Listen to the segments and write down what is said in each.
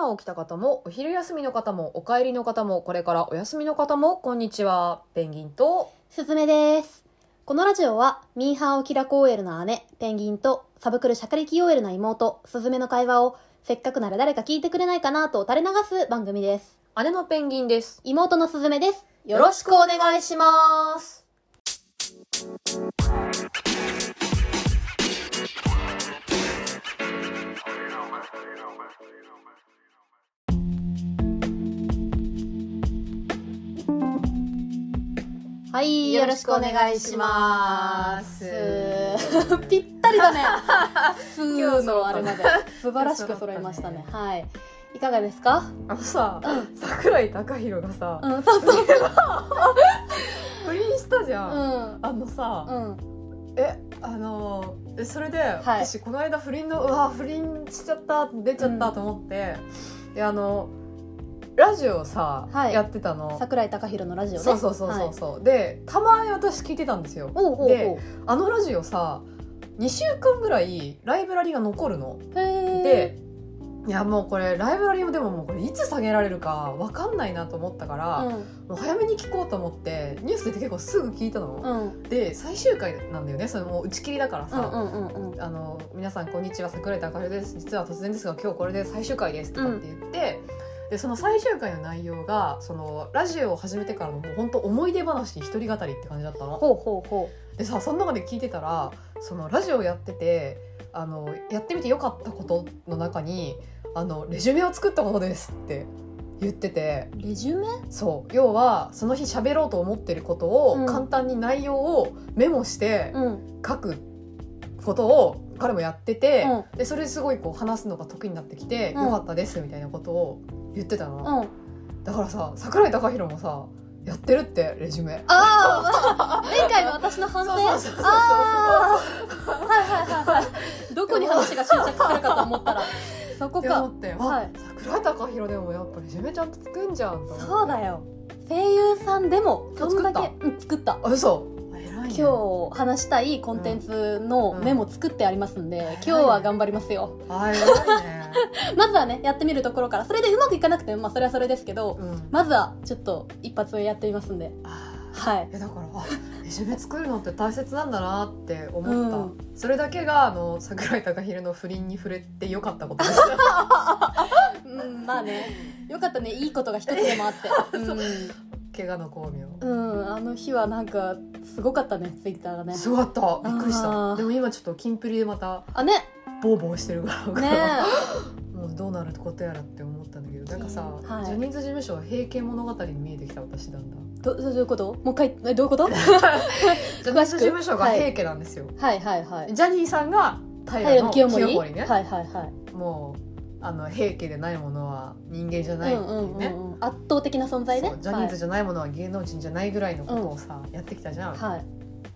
今起きた方も、お昼休みの方も、お帰りの方も、これからお休みの方も、こんにちは。ペンギンと、すずめです。このラジオは、ミーハーオキラコ OL の姉、ペンギンと、サブクルシャカリキ OL の妹、すずめの会話を、せっかくなら誰か聞いてくれないかなと垂れ流す番組です。姉のペンギンです。妹のすずめです。よろしくお願いします。はい、よろしくお願いします ぴったりだね。ふーのあれまで。素晴らしく揃いましたね。はい。いかがですか？あのさ、うん桜井貴弘がさ、うん、そうそう。不倫したじゃん。うん。あのさ、うん。え、あのー、えそれで、い私この間不倫の、うわ、不倫しちゃった、出ちゃったと思って、で、あの、ラジオをさ、はいやってたの。桜井貴弘のラジオね。そうそうそうそうそう、でたまに私聞いてたんですよおうほうほう。であのラジオさ2週間ぐらいライブラリが残るのへーでいやもうこれライブラリもでももうこれいつ下げられるか分かんないなと思ったから、うん。もう早めに聞こうと思ってニュースで結構すぐ聞いたの、うん。で最終回なんだよねそれもう打ち切りだからさ、うんうんうんうん。あの皆さんこんにちは桜井貴弘です実は突然ですが今日これで最終回ですとかって言って、でその最終回の内容がそのラジオを始めてからのもう本当思い出話一人語りって感じだったの。ほうほうほでさその中で聞いてたらそのラジオやっててあのやってみてよかったことの中にあのレジュメを作ったことですって言っててう。レジュメ？そう要はその日喋ろうと思ってることうんを簡単に内容をメモしてうん。書くことを彼もやってて、うでそれですごいこう話すのが得意になってきて、うんよかったですみたいなことを言ってたの、うん。だからさ桜井貴弘もさやってるってレジュメああ、前回の私の反省？ああ、はいはいはいはい。どこに話が執着するかと思ったら、そこか思っ。て、あはい桜井貴弘でもやっぱレジュメちゃんと作んじゃんそうだよ。声優さんでも、そんだけ、うん、作った。あ嘘今日話したいコンテンツのメモ作ってありますんで、うん今日は頑張りますよ。あ偉いね まずはね、やってみるところから、それでうまくいかなくても、まあそれはそれですけど、うんまずはちょっと一発目やってみますんで。あはいー。いやだからあレジュメ作るのって大切なんだなって思った、うんそれだけがあの桜井貴弘の不倫に触れてよかったことです うん、まあね。よかったね。いいことが一つでもあって。うん。怪我の巧妙。うん、あの日はなんかすごかったねツイッターがね。すごかった。びっくりしあたー。でも今ちょっとキンプリでまたあね。ボーボーしてるから、ね。もうどうなることやらって思ったんだけどなんかさ、はい。ジャニーズ事務所は平家物語に見えてきた私だんだん。どどどういうこと？もう一回えどういうこと？ジャニーズ事務所が平家なんですよ、はいはいはい。ジャニーさんが平清盛ね、はいはいはい。もうあの平家でないものは人間じゃないっていうね、うんうんうん、圧倒的な存在ね。ジャニーズじゃないものは芸能人じゃないぐらいのことをさ、やってきたじゃん、はい。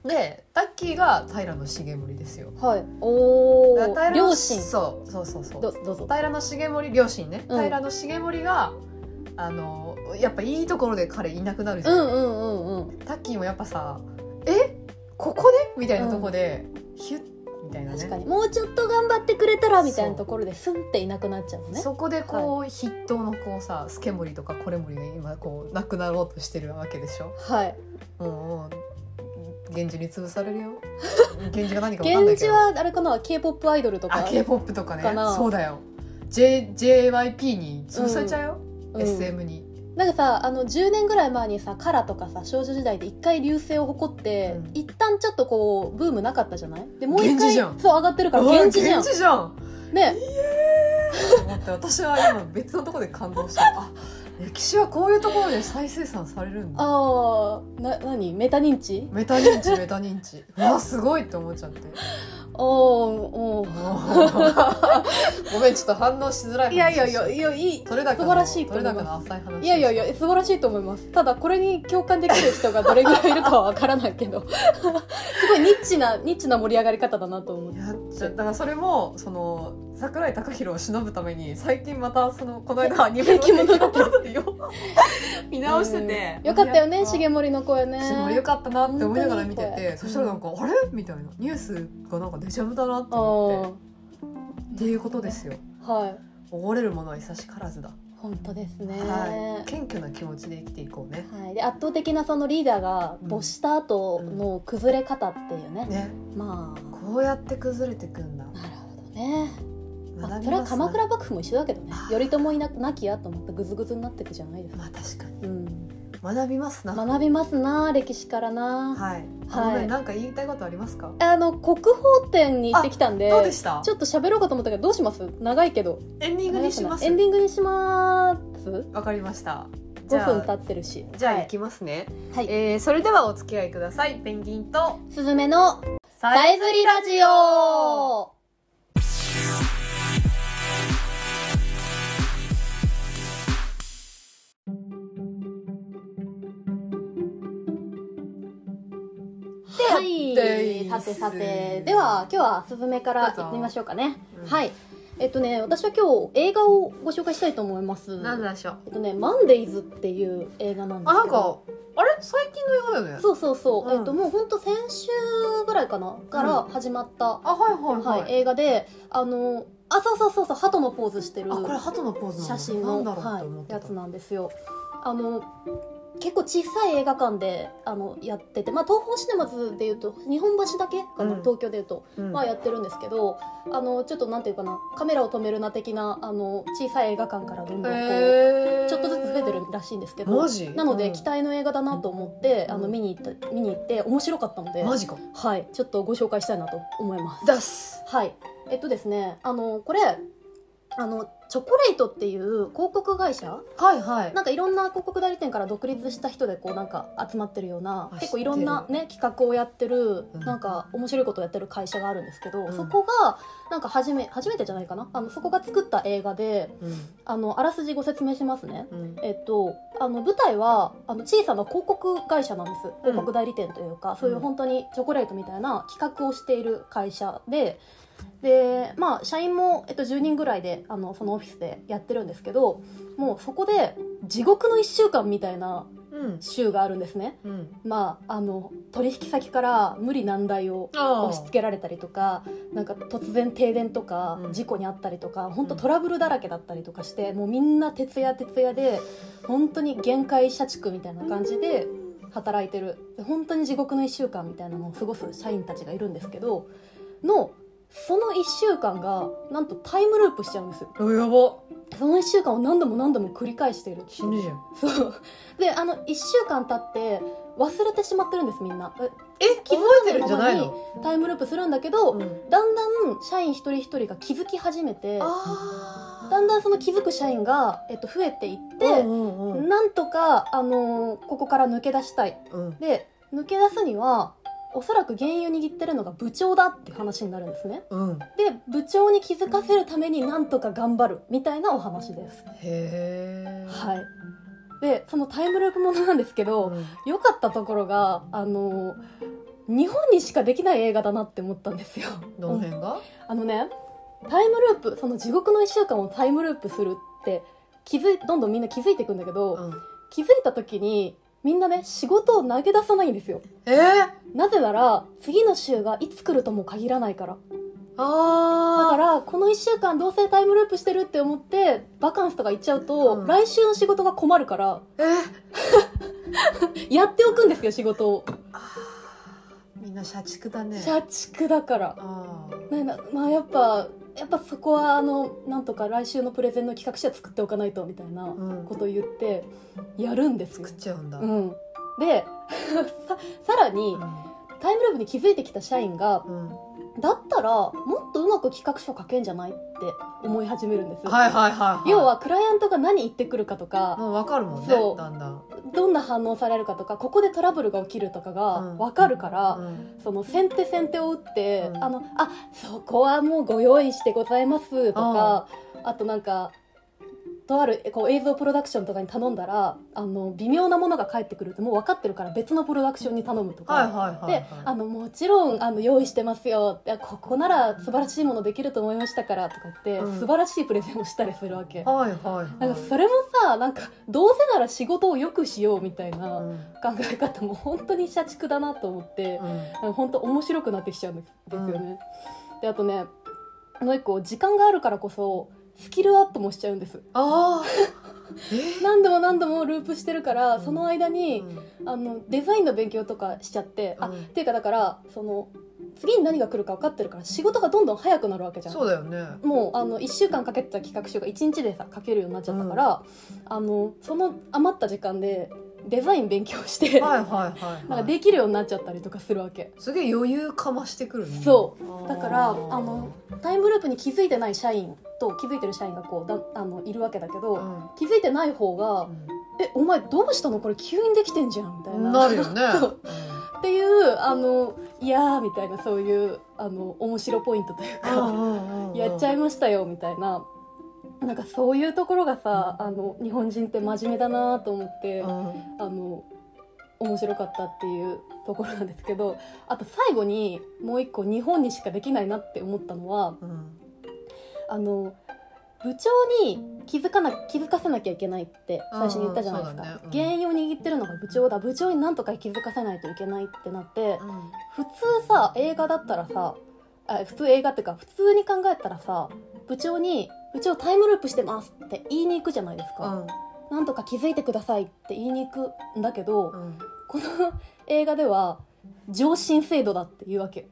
でタッキーが平重盛ですよ。はい、はい、おお両親。そうそうそうそう。どどうぞ。平重盛両親ね、うん。平重盛があのやっぱいいところで彼いなくなるじゃん、うんうんうんうん。タッキーもやっぱさ「え？ここで?」みたいなとこで、ヒュッみたいなね。確かに。もうちょっと頑張ってくれたらみたいなところでスンっていなくなっちゃうのね。そこでこう、筆頭のこうさ助盛とかこれ盛が今こうなくなろうとしてるわけでしょ？はい。もう源氏に潰されるよ？源氏が何か分かんないけど。源氏はあれかな？K p o p アイドルとか。あ k p o p とかね。そうだよ。J JYP に潰されちゃうよ、うん。SM に、なんかさあの10年ぐらい前にさカラとかさ少女時代で一回流星を誇って、うん。一旦ちょっとこうブームなかったじゃない？でもう一回源氏じゃん。そう上がってるからうわ源氏じゃん。源氏じゃん。ね。待って私は今別のところで感動した。あ歴史はこういうところで再生産されるんだ。ああな何？メタ認知？メタ認知メタ認知。うわすごいって思っちゃって。おーおー ごめんちょっと反応しづらい話いやいやいやいやいい。それだけ素晴らしいとそれ思います。だけの浅い話いやいやいや素晴らしいと思います。ただこれに共感できる人がどれぐらいいるかはわからないけど。すごいニッチなニッチな盛り上がり方だなと思って。だからそれもその桜井貴弘を忍ぶために最近またそのこの間アニメの物語を 見直してて、うん。よかったよねや重盛の声ね。重盛よかったなって思いながら見ててそしたらなんか、あれ？みたいな。ニュースがなんかデジャブだなってあ思って。ー。っていうことですよ。はい。おごれるものは久しからずだ、本当ですね、はい、謙虚な気持ちで生きていこうね。はい、で圧倒的なそのリーダーが没した後の崩れ方っていうね、ね。まあ。こうやって崩れてくんだ。なるほどね、まあ、それは鎌倉幕府も一緒だけどね。頼朝いななきやと思ってグズグズになっていくじゃないですか、まあ確かに。うん、学びますな。学びますな歴史からな、はい、はい。なんか言いたいことありますか？あの国宝展に行ってきたんでどうでした。ちょっと喋ろうかと思ったけどどうします？長いけど。エンディングにします。エンディングにします？わかりました。じゃ5分あ経ってるし。じゃあ行はいきますね、はい、えー、それではお付き合いください。ペンギンとすずめのささえずりラジオさてさて。では今日はすずめからどうぞ行ってみましょうかね、うん。はい。えっとね私は今日映画をご紹介したいと思います。なんでしょう？えっとね「マンデイズ」っていう映画なんですけど。あなんかあれ？最近の映画だよね。そうそうそう、うん。えっともう本当先週ぐらいかなから始まった、あはいはいはい。はい、映画であのあそうそうそうそう鳩のポーズしてるあこれ鳩のポーズ写真の、はいやつなんですよ。あの結構小さい映画館であのやってて、まあ、東宝シネマズでいうと日本橋だけかな、うん。東京でいうと、うん。まあ、やってるんですけどあのちょっとなんていうかなカメラを止めるな的なあの小さい映画館からどんどんこう、ちょっとずつ増えてるらしいんですけどなので、うん。期待の映画だなと思って、あのうん見に行った見に行って面白かったのでマジか。はいちょっとご紹介したいなと思います。出す。はい。えっとですねあのこれあのチョコレートっていう広告会社？はいはい。なんかいろんな広告代理店から独立した人でこうなんか集まってるようなあ結構いろんなね企画をやってるうん。なんか面白いことをやってる会社があるんですけど、うんそこがなんか初め初めてじゃないかな？あのそこが作った映画でうん。あのあらすじご説明しますね。うん。えっと、あの舞台はあの小さな広告会社なんです。広告代理店というか、そういう本当にチョコレートみたいな企画をしている会社ででまあ社員も、えっと、10人ぐらいであのそのオフィスでやってるんですけどもうそこで地獄の1週間みたいなうん。週があるんですね。うん。まあ、あの取引先から無理難題をあ押し付けられたりとかなんか突然停電とかうん。事故にあったりとか、本当トラブルだらけだったりとかしてもうみんな徹夜徹夜で本当に限界社畜みたいな感じで働いてる。で本当に地獄の1週間みたいなのを過ごす社員たちがいるんですけどのその1週間がなんとタイムループしちゃうんですよ。おやば。その1週間を何度も何度も繰り返している。死ぬじゃん。そう。であの1週間経って忘れてしまってるんですみんな。ええ気づ覚えてるんじゃないの？タイムループするんだけど、うん。だんだん社員一人一人が気づき始めてあだんだんその気づく社員が、えっと、増えていって、うんうんうん。なんとか、あのーここから抜け出したい。うん。で抜け出すにはおそらく原因を握ってるのが部長だって話になるんですね。うん。で部長に気づかせるためになんとか頑張るみたいなお話です。へえはい。でそのタイムループものなんですけど、うん。良かったところがあの日本にしかできない映画だなって思ったんですよ。どの辺が？あのねタイムループその地獄の1週間をタイムループするって気づいどんどんみんな気づいていくんだけど、うん。気づいた時にみんなね仕事を投げ出さないんですよ。えー？なぜなら次の週がいつ来るとも限らないから。だあからこの1週間どうせタイムループしてるって思ってバカンスとか行っちゃうと、うん。来週の仕事が困るから。え やっておくんですよ仕事を。みんな社畜だね。社畜だから。あなんだまあやっぱやっぱそこはあのなんとか来週のプレゼンの企画書は作っておかないとみたいなことを言ってやるんですよ。作っ、ちゃうんだ。うん、でささらにタイムループに気づいてきた社員がうんだったらもっとうまく企画書書けんじゃないって思い始めるんですよ、はいはいはいはい要はクライアントが何言ってくるかとかもう分かるもんねそうだんだんどんな反応されるかとかここでトラブルが起きるとかがうん。分かるから、うん。その先手先手を打って、うん。あのあそこはもうご用意してございますとかあとなんかとあるこう映像プロダクションとかに頼んだらあの微妙なものが返ってくるってもう分かってるから別のプロダクションに頼むとか。であのもちろんあの用意してますよいやここなら素晴らしいものできると思いましたからとか言って、うん。素晴らしいプレゼンをしたりするわけ、はいはいはい。なんかそれもさなんかどうせなら仕事をよくしようみたいなうん。考え方も本当に社畜だなと思って、うん。本当面白くなってきちゃうんですですよね。であとねもう一個時間があるからこそスキルアップもしちゃうんです。あ 何度も何度もループしてるからその間に、うん。あのデザインの勉強とかしちゃって、あうん。っていうかだからその次に何が来るか分かってるから仕事がどんどん早くなるわけじゃん。そうだよね。もうあの1週間かけてた企画書が1日でさ書けるようになっちゃったから、あのその余った時間でデザイン勉強して、はいはいはい、なんかはい、できるようになっちゃったりとかするわけ。すげえ余裕かましてくるね。そう。だからあーのタイムループに気づいてない社員と気づいてる社員がこうだあのいるわけだけど、うん。気づいてない方が「えお前どうしたの？これ急にできてんじゃん」みたいな。なるよね。っていうあのいやーみたいなそういうあの面白ポイントというか、やっちゃいましたよみたいななんかそういうところがさあの日本人って真面目だなと思って、うんあの面白かったっていうところなんですけどあと最後にもう一個日本にしかできないなって思ったのはうん。あの部長に気づかな気づかせなきゃいけないって最初に言ったじゃないですか、ね。うん。原因を握ってるのが部長だ。部長に何とか気づかせないといけないってなってうん。普通さ映画だったらさあ普通映画っていうか普通に考えたらさ部長に「部長タイムループしてます」って言いに行くじゃないですか、うん。なんとか気づいてくださいって言いに行くんだけど、うん。この 映画では上申制度だっていうわけ。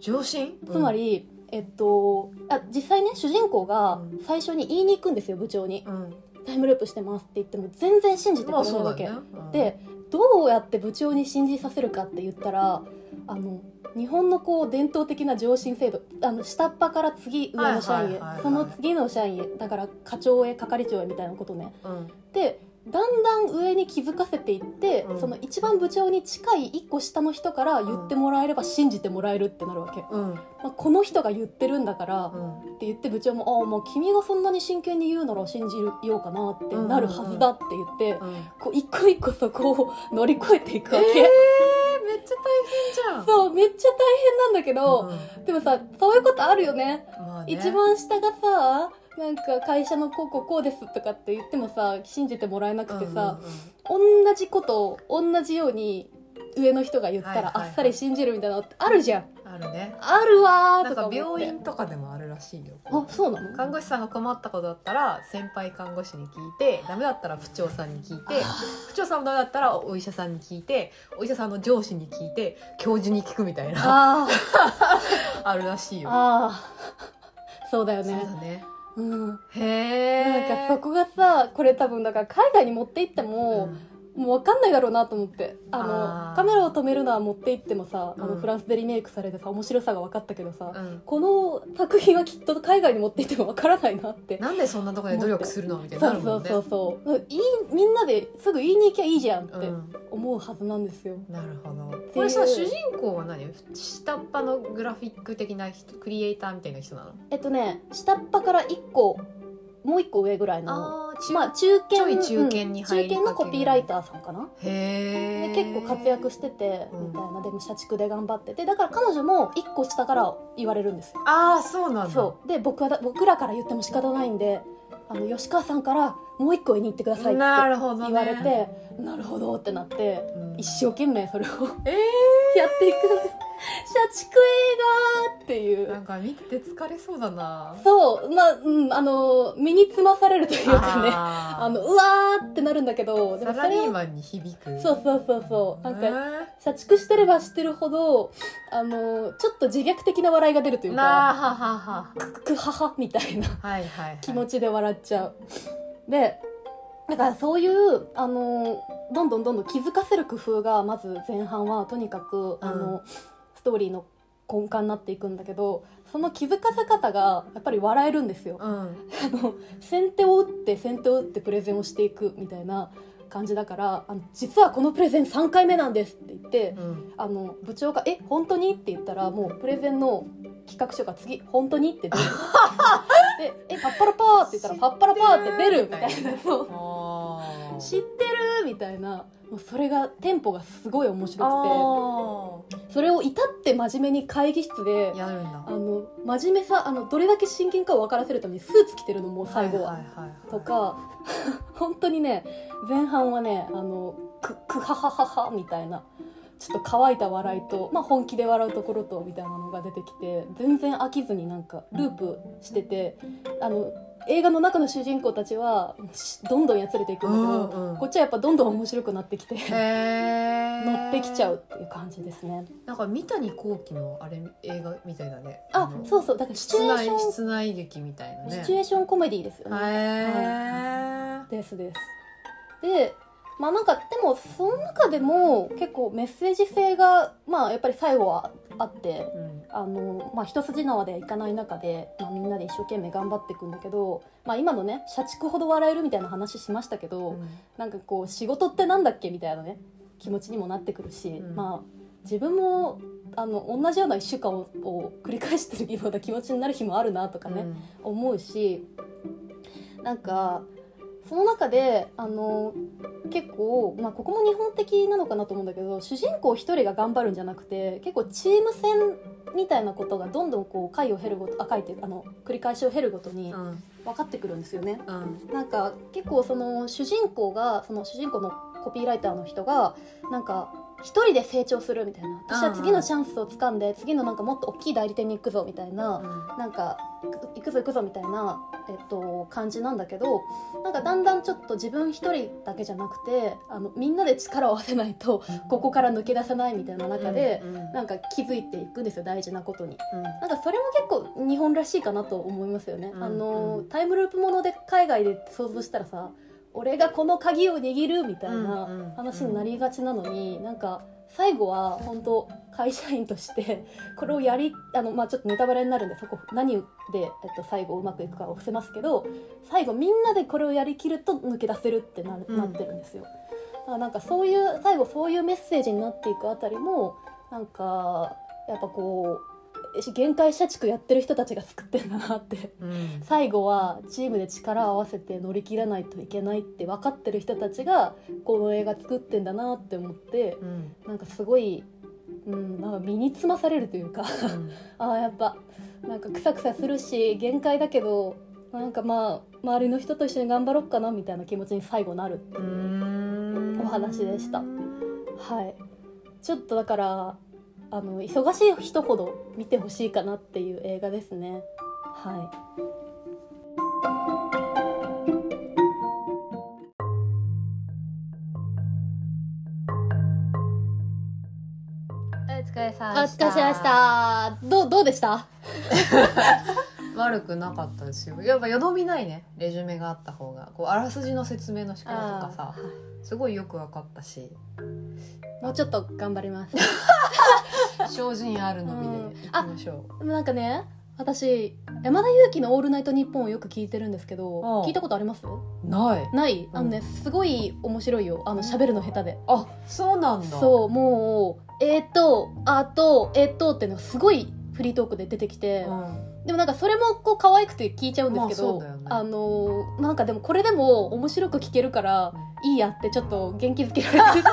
上心つま、り、えっとあ実際ね主人公がうん。最初に言いに行くんですよ部長に。うんうん「タイムループしてます」って言っても全然信じてくまあれないわけ、そうだね。うん。でどうやって部長に信じさせるかって言ったらあの日本のこう伝統的な上申制度あの下っ端から次上の社員へその次の社員へだから課長へ係長へみたいなことね。うん。でだんだん上に気づかせていって、うん。その一番部長に近い一個下の人から言ってもらえれば信じてもらえるってなるわけ、うん。まあ、この人が言ってるんだから、っうん。て言って部長も「ああもう君がそんなに真剣に言うなら信じようかな」ってなるはずだって言って、うん。こう一個一個そこを乗り越えていくわけ、えー、ゃん。そうめっちゃ大変なんだけど、うん。でもさそういうことあるよね。まあね。一番下がさなんか会社のこうこうこうですとかって言ってもさ信じてもらえなくてさ、同じことを同じように上の人が言ったらあっさり信じるみたいなのってあるじゃん、うんうんあるね。あるわとか病院とかでもあるらしいよあそうなの？看護師さんが困ったことだったら先輩看護師に聞いてダメだったら部長さんに聞いて部長さんもダメだったらお医者さんに聞いてお医者さんの上司に聞いて教授に聞くみたいな。あ あるらしいー。よ。そうだよそうねだね。うん。へえなんかそこがさこれ多分だから海外に持って行っても、もう分かんないだろうなと思って。あのカメラを止めるのは持って行ってもさ、あのうん。フランスでリメイクされてさ面白さが分かったけどさ、うん。うんこの作品はきっと海外に持って行っても分からないなって。なんでそんなとこで努力するのみたいになそうそ。うそう。そういいみんなですぐ言いに行きゃいいじゃんってうん。思うはずなんですよ、なるほど。これさ主人公は何？下っ端のグラフィック的な人クリエイターみたいな人なの？えっとね下っ端から1個もう1個上ぐらいのまあ中堅ちょい中堅に入りうん中堅のコピーライターさんかな。へえで結構活躍しててうん。みたいな。でも社畜で頑張ってて。だから彼女も1個下から言われるんですよ。ああそうなんだ。そう。で僕はだ僕らから言っても仕方ないんであの吉川さんからもう1個上に行ってくださいってなるほどね。言われてなるほどってなってうん。一生懸命それをえ やっていく社畜映画っていー、なうんか見てて疲れそうだな。そうまあ、うん、あの身につまされるというかね。あのうわーってなるんだけどでサラリーマンに響く。そうそうそうそう。なんかへ社畜してればしてるほどあのちょっと自虐的な笑いが出るというかはははククハハみたいな気持ちで笑っちゃう。でだからそういうあのどんどんどんどん気づかせる工夫がまず前半はとにかく、あのストーリーの根幹になっていくんだけどその気づかせ方がやっぱり笑えるんですよ。うんあの先手を打って先手を打ってプレゼンをしていくみたいな感じだからあの実はこのプレゼン3回目なんですって言ってうんあの部長が「え本当に?」って言ったらもうプレゼンの企画書が次「本当に?」って出る で「えパッパラパー」って言ったら「パッパラパー」って出るみたいな知ってるみたいなもうそれがテンポがすごい面白あくて。それを至って真面目に会議室でーやるんだ。あの真面目さあのどれだけ真剣かを分からせるためにスーツ着てるのもう最後は。とか 本当にね前半はねあのくくははははみたいなちょっと乾いた笑いと、まあ、本気で笑うところとみたいなのが出てきて全然飽きずになんかループしててあの映画の中の主人公たちはしどんどんやつれていくんだけど、うんうん。こっちはやっぱどんどん面白くなってきて乗ってきちゃうっていう感じですね。なんか三谷幸喜のあれ映画みたいだね。あのそうそう。だからシチュエーション、室内劇みたいなね。シチュエーションコメディですよね。へえですです。でまあなんかでもその中でも結構メッセージ性がまあやっぱり最後はあってうん。あの、まあ、一筋縄ではいかない中で、まあ、みんなで一生懸命頑張っていくんだけど、まあ、今のね社畜ほど笑えるみたいな話しましたけど、なんかこう仕事ってなんだっけみたいなね気持ちにもなってくるし、うん。まあ自分もあの同じような1週間をを繰り返してるような気持ちになる日もあるなとかね、思うしなんかその中であの結構、まあ、ここも日本的なのかなと思うんだけど主人公一人が頑張るんじゃなくて結構チーム戦みたいなことがどんどんこう回を経るごとあ回ってあの繰り返しを経るごとにうん。分かってくるんですよね。うん。なんか結構その主人公がその主人公のコピーライターの人がなんか一人で成長するみたいな。私は次のチャンスをつかんで次のなんかもっと大きい代理店に行くぞみたいな、なんか行くぞ行くぞみたいな、えっと、感じなんだけどなんかだんだんちょっと自分一人だけじゃなくてあのみんなで力を合わせないとここから抜け出せないみたいな中で、うんうんなんか気づいていくんですよ大事なことに。うんなんかそれも結構日本らしいかなと思いますよね。うんあのうんタイムループもので海外で想像したらさ俺がこの鍵を握るみたいなうんうん話になりがちなのに、なんか最後は本当会社員として これをやりあの、まあ、ちょっとネタバレになるんでそこ何で、えっと、最後うまくいくかを伏せますけど最後みんなでこれをやりきると抜け出せるってな,、うんなってるんですよ。だからなんかそういう最後そういうメッセージになっていくあたりもなんかやっぱこう限界社畜やってる人たちが作ってんだなって。うん。最後はチームで力を合わせて乗り切らないといけないって分かってる人たちがこの映画作ってんだなって思ってうん。なんかすごい、うん、なんか身につまされるというか ああやっぱなんかクサクサするし限界だけどなんかまあ周りの人と一緒に頑張ろっかなみたいな気持ちに最後なるうん。お話でした。はい。ちょっとだからあの忙しい人ほど見てほしいかなっていう映画ですね。はい。お疲れ様お疲れ様でした。どうどうでした？悪くなかったですよ。やっぱよどみないね。レジュメがあった方が。こうあらすじの説明の仕方とかさ。すごいよく分かったし。もうちょっと頑張ります 精進あるのみでうん。いきましょでもなんかね私山田裕貴の「オールナイトニッポン」をよく聞いてるんですけど聞いたことあります？うない。ない。あのねすごい面白いよ。あの喋るの下手で。あそうなんだ。そうもう「えー、と」「あと」「えー、と」っていうのがすごいフリートークで出てきて、うん。でもなんかそれもこう可愛くて聞いちゃうんですけど、まあね。あのーなんかでもこれでも面白く聞けるからいいやってちょっと元気づけられてる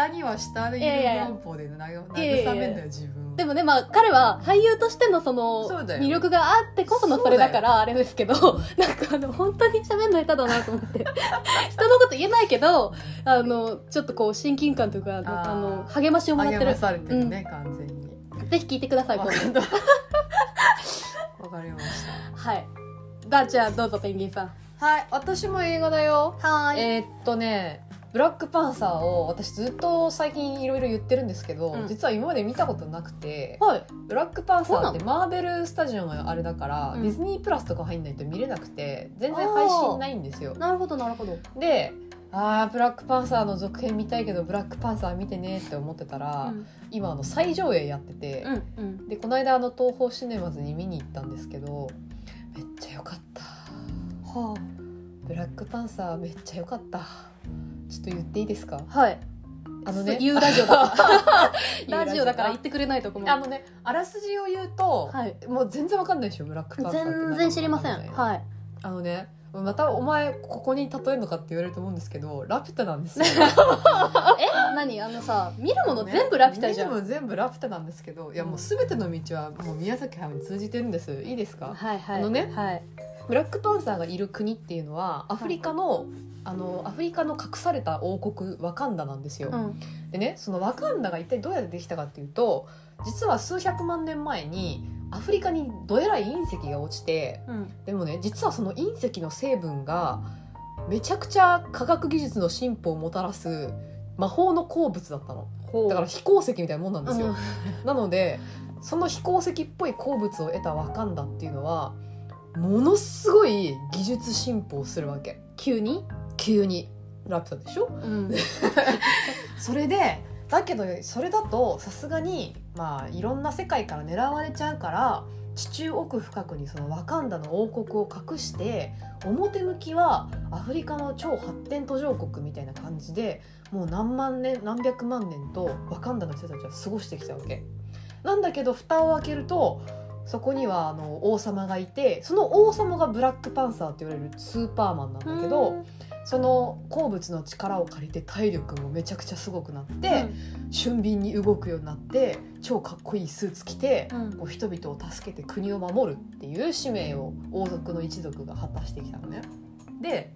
下には下でいやいやで慰めんだよ自分を。でもねまあ彼は俳優としてのその魅力があってこそのそれだからあれですけど なんかあの本当に喋るの下手だなと思って。人のこと言えないけどあのちょっとこう親近感というかあの励ましをもらってる。励まされてるね、完全に。ぜひ聞いてくださいわかかりまし はい。だじゃあどうぞペンギンさん。たはい私も映画だよ。はえーっとねブラックパンサーを私ずっと最近いろいろ言ってるんですけど、うん。実は今まで見たことなくてはい。ブラックパンサーってマーベルスタジオのあれだから、うん。ディズニープラスとか入んないと見れなくて全然配信ないんですよ。なるほどなるほど。であーブラックパンサーの続編見たいけどブラックパンサー見てねって思ってたら、うん。今あの再上映やってて、うんうん。でこの間あの東宝シネマズに見に行ったんですけどめっちゃ良かった。はブラックパンサーめっちゃ良かったちょっと言っていいですか？あはい。あのね。言うラジオだから。ラジオだから言ってくれないとこもあのねあらすじを言うと、はい。もう全然わかんないでしょブラックパンサー全然知りません。はい。あのねまたお前ここに例えるのかって言われると思うんですけどラピュタなんですよ。え？何？あのさ見るもの全部ラピュタじゃん、見るも全部ラピュタなんですけどいやもう全ての道はもう宮崎駿に通じてるんです。いいですか？はいはい。あのねはいブラックパンサーがいる国っていうのはアフリカの、あのアフリカの隠された王国ワカンダなんですよ。うん。でねそのワカンダが一体どうやってできたかっていうと実は数百万年前にアフリカにどえらい隕石が落ちてうん。でもね実はその隕石の成分がめちゃくちゃ科学技術の進歩をもたらす魔法の鉱物だったの。だから飛行石みたいなもんなんですよ、なのでその飛行石っぽい鉱物を得たワカンダっていうのはものすごい技術進歩をするわけ。急に、急に。ラピュタでしょ？うん。それでだけどそれだとさすがにまあいろんな世界から狙われちゃうから地中奥深くにそのワカンダの王国を隠して表向きはアフリカの超発展途上国みたいな感じでもう何万年何百万年とワカンダの人たちは過ごしてきたわけ。なんだけど蓋を開けるとそこにはあの王様がいてその王様がブラックパンサーって言われるスーパーマンなんだけど、その鉱物の力を借りて体力もめちゃくちゃすごくなって、俊敏に動くようになって超かっこいいスーツ着て、うん。こう人々を助けて国を守るっていう使命を王族の一族が果たしてきたのね。で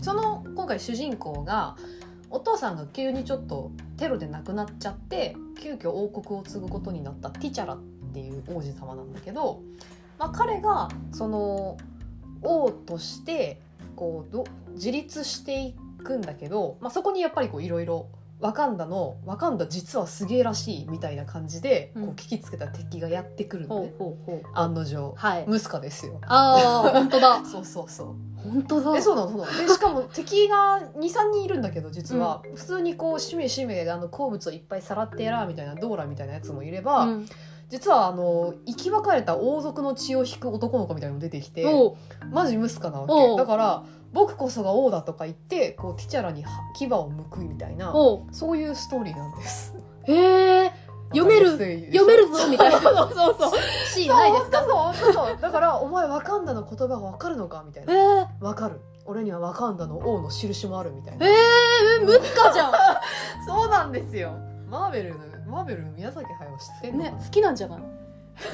その今回主人公がお父さんが急にちょっとテロで亡くなっちゃって急遽王国を継ぐことになったティチャラっていう王子様なんだけど、まあ、彼がその王としてこうど自立していくんだけど、まあ、そこにやっぱりいろいろワカンダのワカンダ実はすげえらしいみたいな感じで、うん。こう聞きつけた敵がやってくるのほね案の定はい。ムスカですよ。ああ本当だ。そうそうそう。本当だ。えそうなのそうなの。でしかも敵が23人いるんだけど実は、普通にこうしめしめあの鉱物をいっぱいさらってやらみたいなドーラみたいなやつもいれば、うん実はあの生き別れた王族の血を引く男の子みたいなのも出てきておう。マジムスカなわおう。けだから僕こそが王だとか言ってこうティチャラに牙を向くみたいなおう。そういうストーリーなんです。へえ読める読めるぞみたいな。そうそうそう。シーンないですか？そうそうそう。だからお前ワカンダの言葉がわかるのか？みたいえなー、わかる。俺にはワカンダの王の印もあるみたいな。えー、ムスカじゃ そうなんですよマーベルのマーベルの宮崎駿知ってんんのかな？ね好きなんじゃない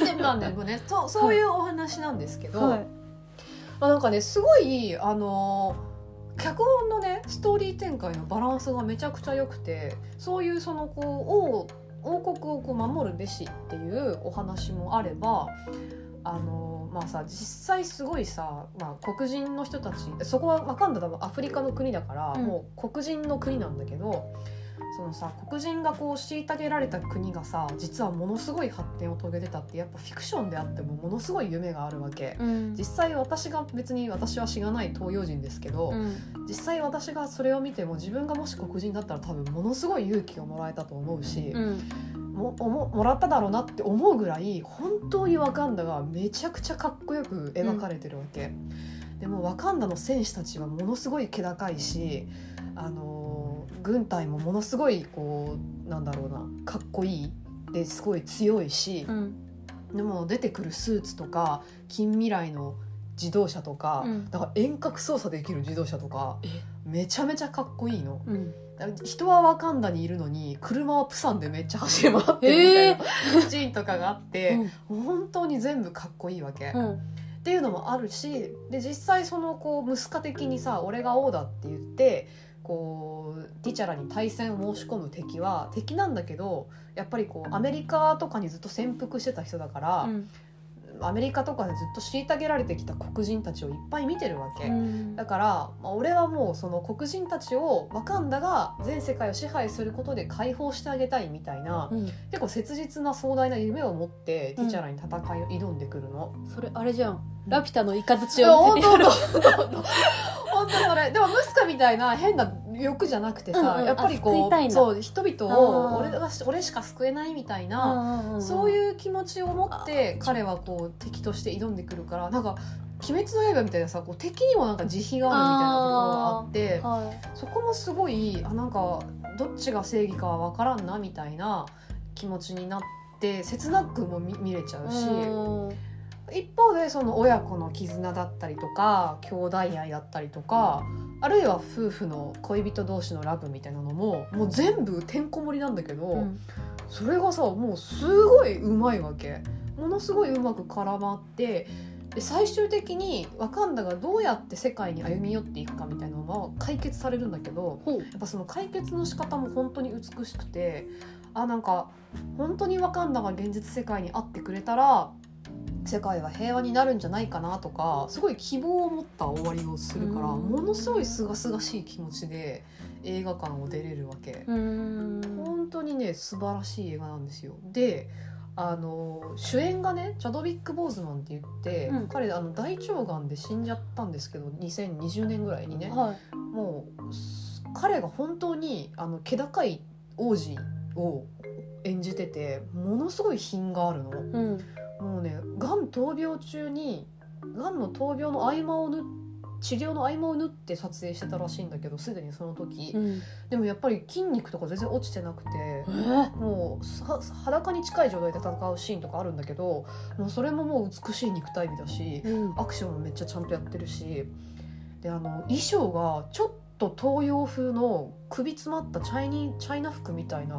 でなんでね。そうそういうお話なんですけど、はい。まあ、なんかねすごいあのー脚本のねストーリー展開のバランスがめちゃくちゃ良くてそういうそのこう王王国をこう守るべしっていうお話もあればあのーまあさ実際すごいさ、まあ、黒人の人たちそこはワカンダ多分アフリカの国だから、うん。もう黒人の国なんだけどそのさ黒人がこう虐げられた国がさ実はものすごい発展を遂げてたってやっぱフィクションであってもものすごい夢があるわけ。うん。実際私が別に私はしがない東洋人ですけど、うん。実際私がそれを見ても自分がもし黒人だったら多分ものすごい勇気をもらえたと思うし、うん。もおももらっただろうなって思うぐらい本当にワカンダがめちゃくちゃかっこよく描かれてるわけ、でもワカンダの戦士たちはものすごい気高いしあのー軍隊もものすごいこうなんだろうなかっこいいですごい強いし、うん。でも出てくるスーツとか近未来の自動車とか、うん。だから遠隔操作できる自動車とかえ？めちゃめちゃかっこいいの。うん。人はワカンダにいるのに車はプサンでめっちゃ走り回ってるみたいなシーンとかがあって、もう本当に全部かっこいいわけ、っうんていうのもあるしで実際そのこう息子的にさ俺が王だって言ってこうティチャラに対戦を申し込む敵は敵なんだけどやっぱりこうアメリカとかにずっと潜伏してた人だから、うん。アメリカとかでずっと虐げられてきた黒人たちをいっぱい見てるわけ、うん。だから、まあ、俺はもうその黒人たちをワカンダが全世界を支配することで解放してあげたいみたいなうん。結構切実な壮大な夢を持ってティチャラに戦いを挑んでくるの。それあれじゃん。ラピュタのイカズを見せてやる。本当それでもムスカみたいな変な欲じゃなくてさ、うんうん。やっぱりこいうそう人々を俺が俺しか救えないみたいな、そうういう気持ちを持って彼はこう敵として挑んでくるからなんか「鬼滅の刃」みたいなさこう敵にもなんか慈悲があるみたいなところがあってはそこもすごいあなんかどっちが正義かは分からんなみたいな気持ちになって切なくも見見れちゃいうし。うん。一方でその親子の絆だったりとか兄弟愛だったりとかあるいは夫婦の恋人同士のラブみたいなのももう全部てんこ盛りなんだけど、うん。それがさもうすごいうまいわけ。ものすごいうまく絡まってで最終的にワカンダがどうやって世界に歩み寄っていくかみたいなのは解決されるんだけどほう。やっぱその解決の仕方も本当に美しくてあなんか本当にワカンダが現実世界にあってくれたら世界は平和になるんじゃないかなとかすごい希望を持った終わりをするからうん。ものすごい清々しい気持ちで映画館を出れるわけ。本当にね素晴らしい映画なんですよ。であの主演がねチャドウィック・ボーズマンって言って、うん。彼あの大腸がんで死んじゃったんですけど2020年ぐらいにね、はい。もうす彼が本当にあの気高い王子を演じててものすごい品があるの。うんもうねがん闘病中にがんの闘病の合間を縫っ治療の合間を縫って撮影してたらしいんだけどすでにその時、うん。でもやっぱり筋肉とか全然落ちてなくてえ？ーもうさ裸に近い状態で戦うシーンとかあるんだけどもうそれももう美しい肉体美だしうん。アクションもめっちゃちゃんとやってるしであの衣装がちょっと東洋風の首詰まったチャイニチャイナ服みたいな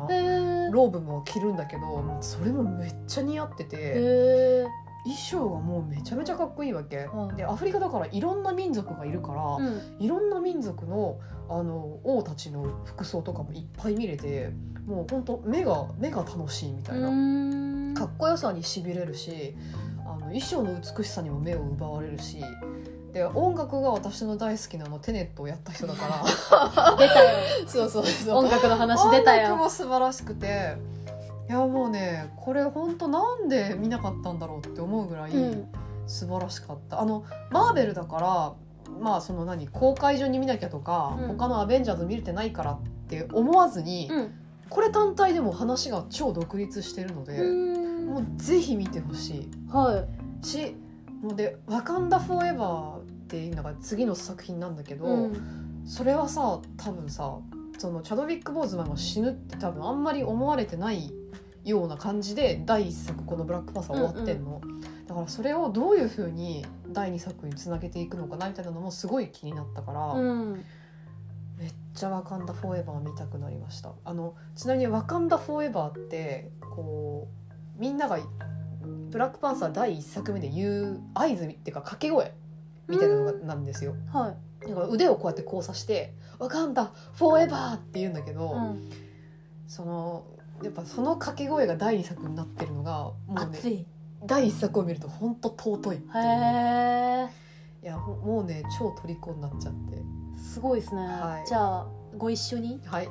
ローブも着るんだけどそれもめっちゃ似合っててへ衣装がもうめちゃめちゃかっこいいわけ。うん。でアフリカだからいろんな民族がいるから、ーうん。いろんな民族のあの王たちの服装とかもいっぱい見れてもう本当目が目が楽しいみたいな、かっこよさにしびれるしあの衣装の美しさにも目を奪われるしで音楽が私の大好きなあのテネットをやった人だから。出たよ。そうそうそう。音楽の話出た音楽よも素晴らしくて。いやもうねこれ本当なんで見なかったんだろうって思うぐらいうん。素晴らしかった、あのマーベルだからまあその何公開順に見なきゃとか、うん。他のアベンジャーズ見れてないからって思わずに、うん。これ単体でも話が超独立してるので、うん。もうぜひ見てほしはい。しで「ワカンダ・フォーエバー」っていうのが次の作品なんだけど、うん。それはさ多分さそのチャドウィック・ボーズマンが死ぬって多分あんまり思われてないような感じで第一作この「ブラックパサー」終わってんの、だからそれをどういうふうに第二作につなげていくのかなみたいなのもすごい気になったから、うん。めっちゃ「ワカンダ・フォーエバー」見たくなりました。あのちなみに「ワカンダ・フォーエバー」ってこうみんながブラックパンサー第一作目で言う合図っていうか掛け声みたいなのがなんですよ。はい。だから腕をこうやって交差して「ワカンダフォーエバー」って言うんだけど、うんそのやっぱその掛け声が第二作になってるのがもうね第一作を見ると本当尊いっていう。へえいやももうね超虜になっちゃって。すごいですね、はい。じゃあご一緒に。はい。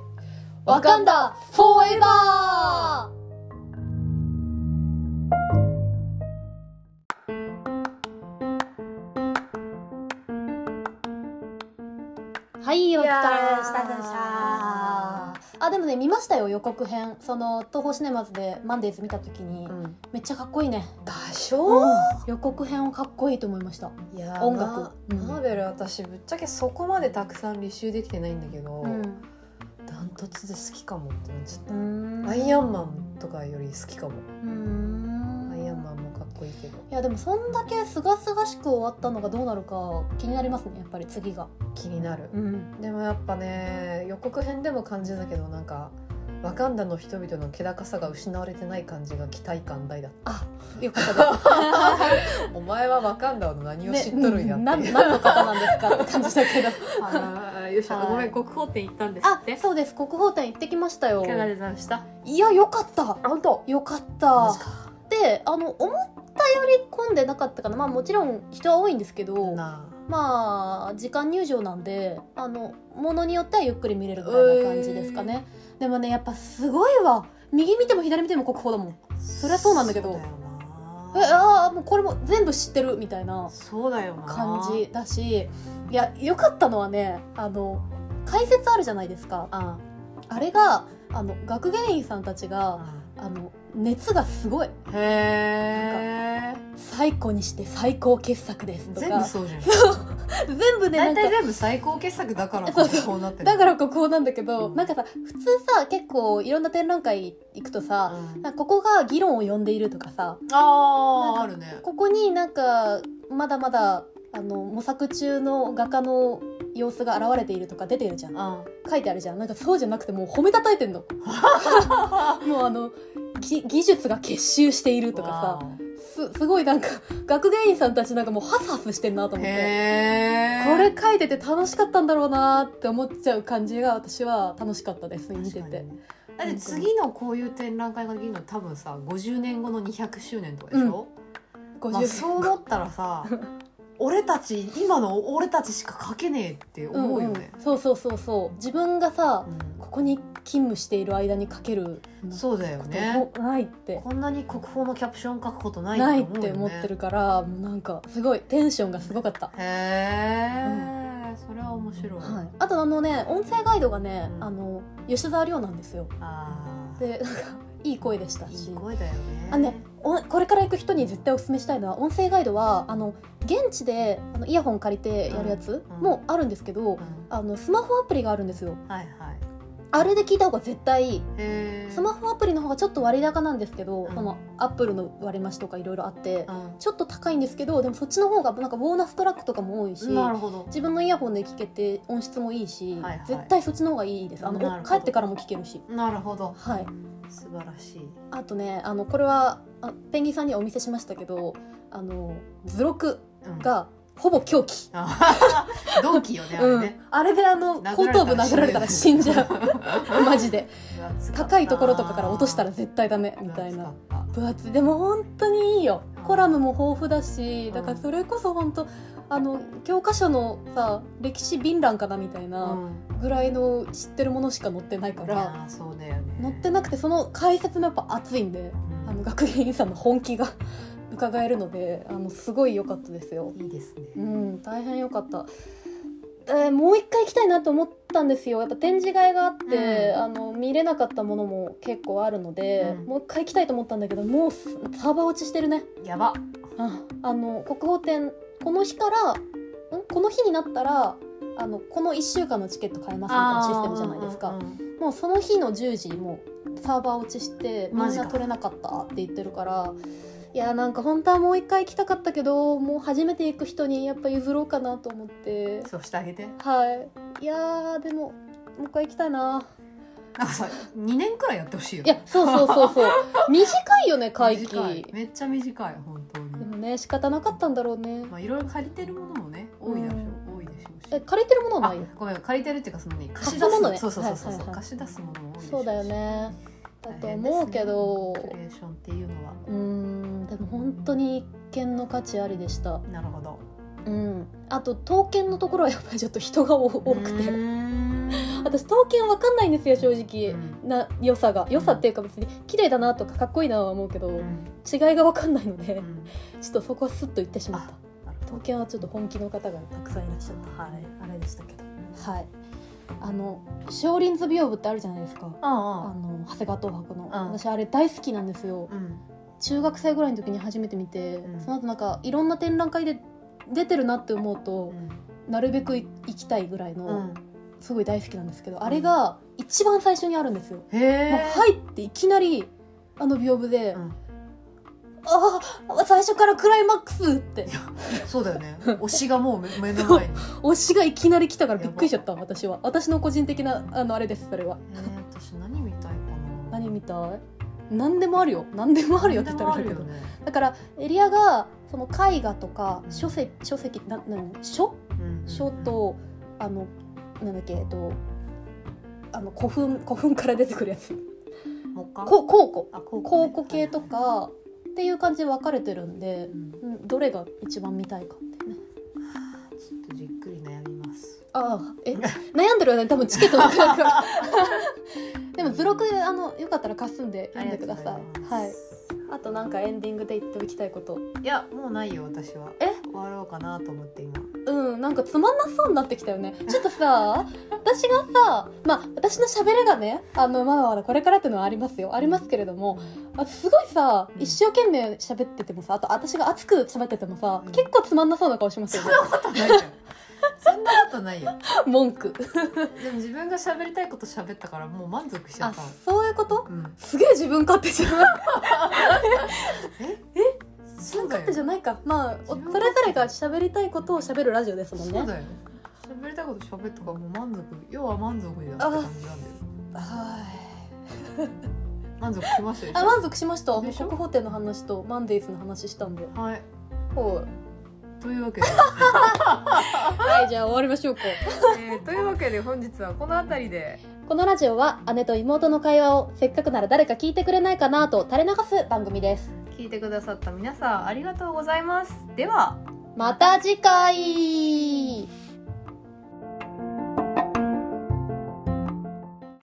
わかんだフォーエバーね、見ましたよ、予告編。その、東宝シネマズでマンデーズ見たときに、うん。めっちゃかっこいいね。でしょ、予告編はかっこいいと思いました。いや音楽。マうん。マーベル私ぶっちゃけそこまでたくさん履修できてないんだけど、うん。ダントツで好きかもってなっちゃっうた、ん。アイアンマンとかより好きかも、うんこいいけどいやでもそんだけすがすがしく終わったのがどうなるか気になりますねやっぱり次が。気になる、うん。でもやっぱね予告編でも感じたけどなんかワカンダの人々の気高さが失われてない感じが期待感大だった。あよかった お前はワカンダの何を知っとるんやって、ねうん何の方なんですかって感じだけど。あーよいしごめん国宝展行ったんですあって。そうです。国宝展行ってきましたよ。いかがでざんした。いやよかった。本当。よかった。かであの思ったより混んでなかったかな。まあもちろん人は多いんですけどなまあ時間入場なんであのものによってはゆっくり見れるぐらいな感じですかね、でもねやっぱすごいわ。右見ても左見ても国宝だもん。そりゃそうなんだけど。えな。あーもうこれも全部知ってるみたいなそうだよな。感じだし。いや良かったのはねあの解説あるじゃないですか。ああれがあの学芸員さんたちがああの熱がすごい。へえ最高にして最高傑作ですとか。全部そうじゃん。全部ね大体全部最高傑作だからそうそう。こうなってる。だから国宝なんだけど、うん。なんかさ普通さ結構いろんな展覧会行くとさ、うん。ここが議論を呼んでいるとかさあああるね。ここになんかまだまだあの模索中の画家の様子が現れているとか出てるじゃん。うん。書いてあるじゃん。なんかそうじゃなくてもう褒めたたえてんの。もうあのぎ技術が結集しているとかさすすごいなんか学芸員さんたちなんかもうハスハスしてんなと思って。へこれ書いてて楽しかったんだろうなって思っちゃう感じが私は楽しかったです見てて。だって次のこういう展覧会ができるの多分さ50年後の200周年とかでしょ、まあ、50そう思ったらさ 俺たち今の俺たちしか書けねえって思うよね、んん。そうそうそうそう。自分がさうん。ここに勤務している間に書けるそうだよね。もないって。こんなに国宝のキャプション書くことないないって思ってるからもうなんかすごいテンションがすごかった、へえ、それは面白い、はい、あとあのね音声ガイドがね、うん。あの吉沢亮なんですよ。ああでなんかいい声でしたいし。い声だよね。あねおこれから行く人に絶対おすすめしたいのは音声ガイドはあの現地であのイヤホン借りてやるやつうん。もあるんですけど、うん。あのスマホアプリがあるんですよ。はいはいあれで聞いた方が絶対スマホアプリの方がちょっと割高なんですけど、うん。そのアップルの割増とかいろいろあって、うん。ちょっと高いんですけどでもそっちの方がなんかボーナストラックとかも多いしなるほど。自分のイヤホンで聞けて音質もいいし、はいはい。絶対そっちの方がいいです。あの帰ってからも聞けるし。なるほど。はい。素晴らしい。あとねあのこれはあペンギンさんにはお見せしましたけどあの図録うん。がほぼ狂気、あ同期よねあれうん。ね、あれであの後頭部殴られたら死んじゃう。マジで。高いところとかから落としたら絶対ダメ。みたいな。分厚い。でも本当にいいよ。コラムも豊富だしだからそれこそ本当あの教科書のさ歴史便覧かなみたいなぐらいの知ってるものしか載ってないかららそうだよね。載ってなくてその解説もやっぱ熱いんでうん。あの学芸員さんの本気が伺えるのであのすごい良かったですよ。いいですね。うん大変良かった。えーもう一回行きたいなと思ったんですよ。やっぱ展示会があって、うん。あの見れなかったものも結構あるので、うん。もう一回行きたいと思ったんだけどもうサーバー落ちしてるね。やば。ああの国宝展この日からん？この日になったらあのこの1週間のチケット買えますみたいなシステムじゃないですか、うんうんもうその日の10時もうサーバー落ちしてみんな取れなかったって言ってるからいやなんか本当はもう一回行きたかったけどもう初めて行く人にやっぱ譲ろうかなと思って。そうしてあげて。はい。いやーでももう一回行きたいな。なんかさ2年くらいやってほしいよいやそうそうそうそう。短いよね会期めっちゃ短い本当に。でもね仕方なかったんだろうね。まあいろいろ借りてるものもね多いでしょ多いでしょうし。え借りてるものはあない？ごめん借りてるっていうかそのね貸貸し出すすものね。そうそうそうそう、はいはいはい。貸し出すものも多いそうだよね。だと思うけど。クリエーションっていうのは。うーんでも本当に一見の価値ありでした。なるほど。うん。あと刀剣のところはやっぱりちょっと人が多多くうて 私刀剣わかんないんですよ正直、うん。な良さが。良さっていうか別に綺麗だなとかかっこいいなは思うけど、うん。違いがわかんないので、うん。ちょっとそこはスッと言ってしまった。刀剣はちょっと本気の方がたくさんいらっしゃった。はい。あれでしたけど。はい。あの少林図屏風ってあるじゃないですか。ああ。の長谷川東博の、ん私あれ大好きなんですよ中学生ぐらいの時に初めて見て、うん。その後なんかいろんな展覧会で出てるなって思うとなるべくい行きたいぐらいの、うん。すごい大好きなんですけどあれが一番最初にあるんですよ、入っていきなりあの屏風で、うん。ああ最初からクライマックスって。そうだよね。推しがもう目目の前に。推しがいきなり来たからびっくりしちゃった私は。私の個人的なあのあれですそれは。えー、私何見たいかな。何見たい？何でもあるよ。何でもあるよって言ったらあるけど。ね。だからエリアがその絵画とかうん書籍書籍ななん書？うん書とあのなんだっけえっとあの古墳古墳から出てくるやつ。こ考古あ考考古系とかっていう感じで分かれてるんでう、ん。うん、どれが一番見たいかってねああえ悩んでる間に多分チケットなくなるからでも図録あのよかったら貸すんで読んでください。はい。あとなんかエンディングで言っておきたいこと。いやもうないよ私は。え？終わろうかなと思って今。うんなんかつまんなそうになってきたよね。ちょっとさ 私がさまあ私の喋りがねあのまだまだこれからっていうのはありますよ。ありますけれどもあすごいさうん。一生懸命喋っててもさあと私が熱く喋っててもさ、うん。結構つまんなそうな顔しますよね。ことないよ。そんなことないよ。文句。でも自分が喋りたいこと喋ったからもう満足しちゃあった。のそういうこと？うん。すげえ自分勝手じゃない 自分勝手じゃないか。まあお自分それぞれが喋りたいことを喋るラジオですもんね。そうだよ。喋りたいこと喋ったからもう満足。要は満足だって感じなんだよ。はい 満足しましたでしょ？あ満足しました。でしょ？国宝展の話とマンデーズの話したんで。はい。はというわけで、い、はい、じゃあ終わりましょうか。えーというわけで本日はこの辺りで。このラジオは姉と妹の会話をせっかくなら誰か聞いてくれないかなと垂れ流す番組です。聞いてくださった皆さんありがとうございます。では。また次回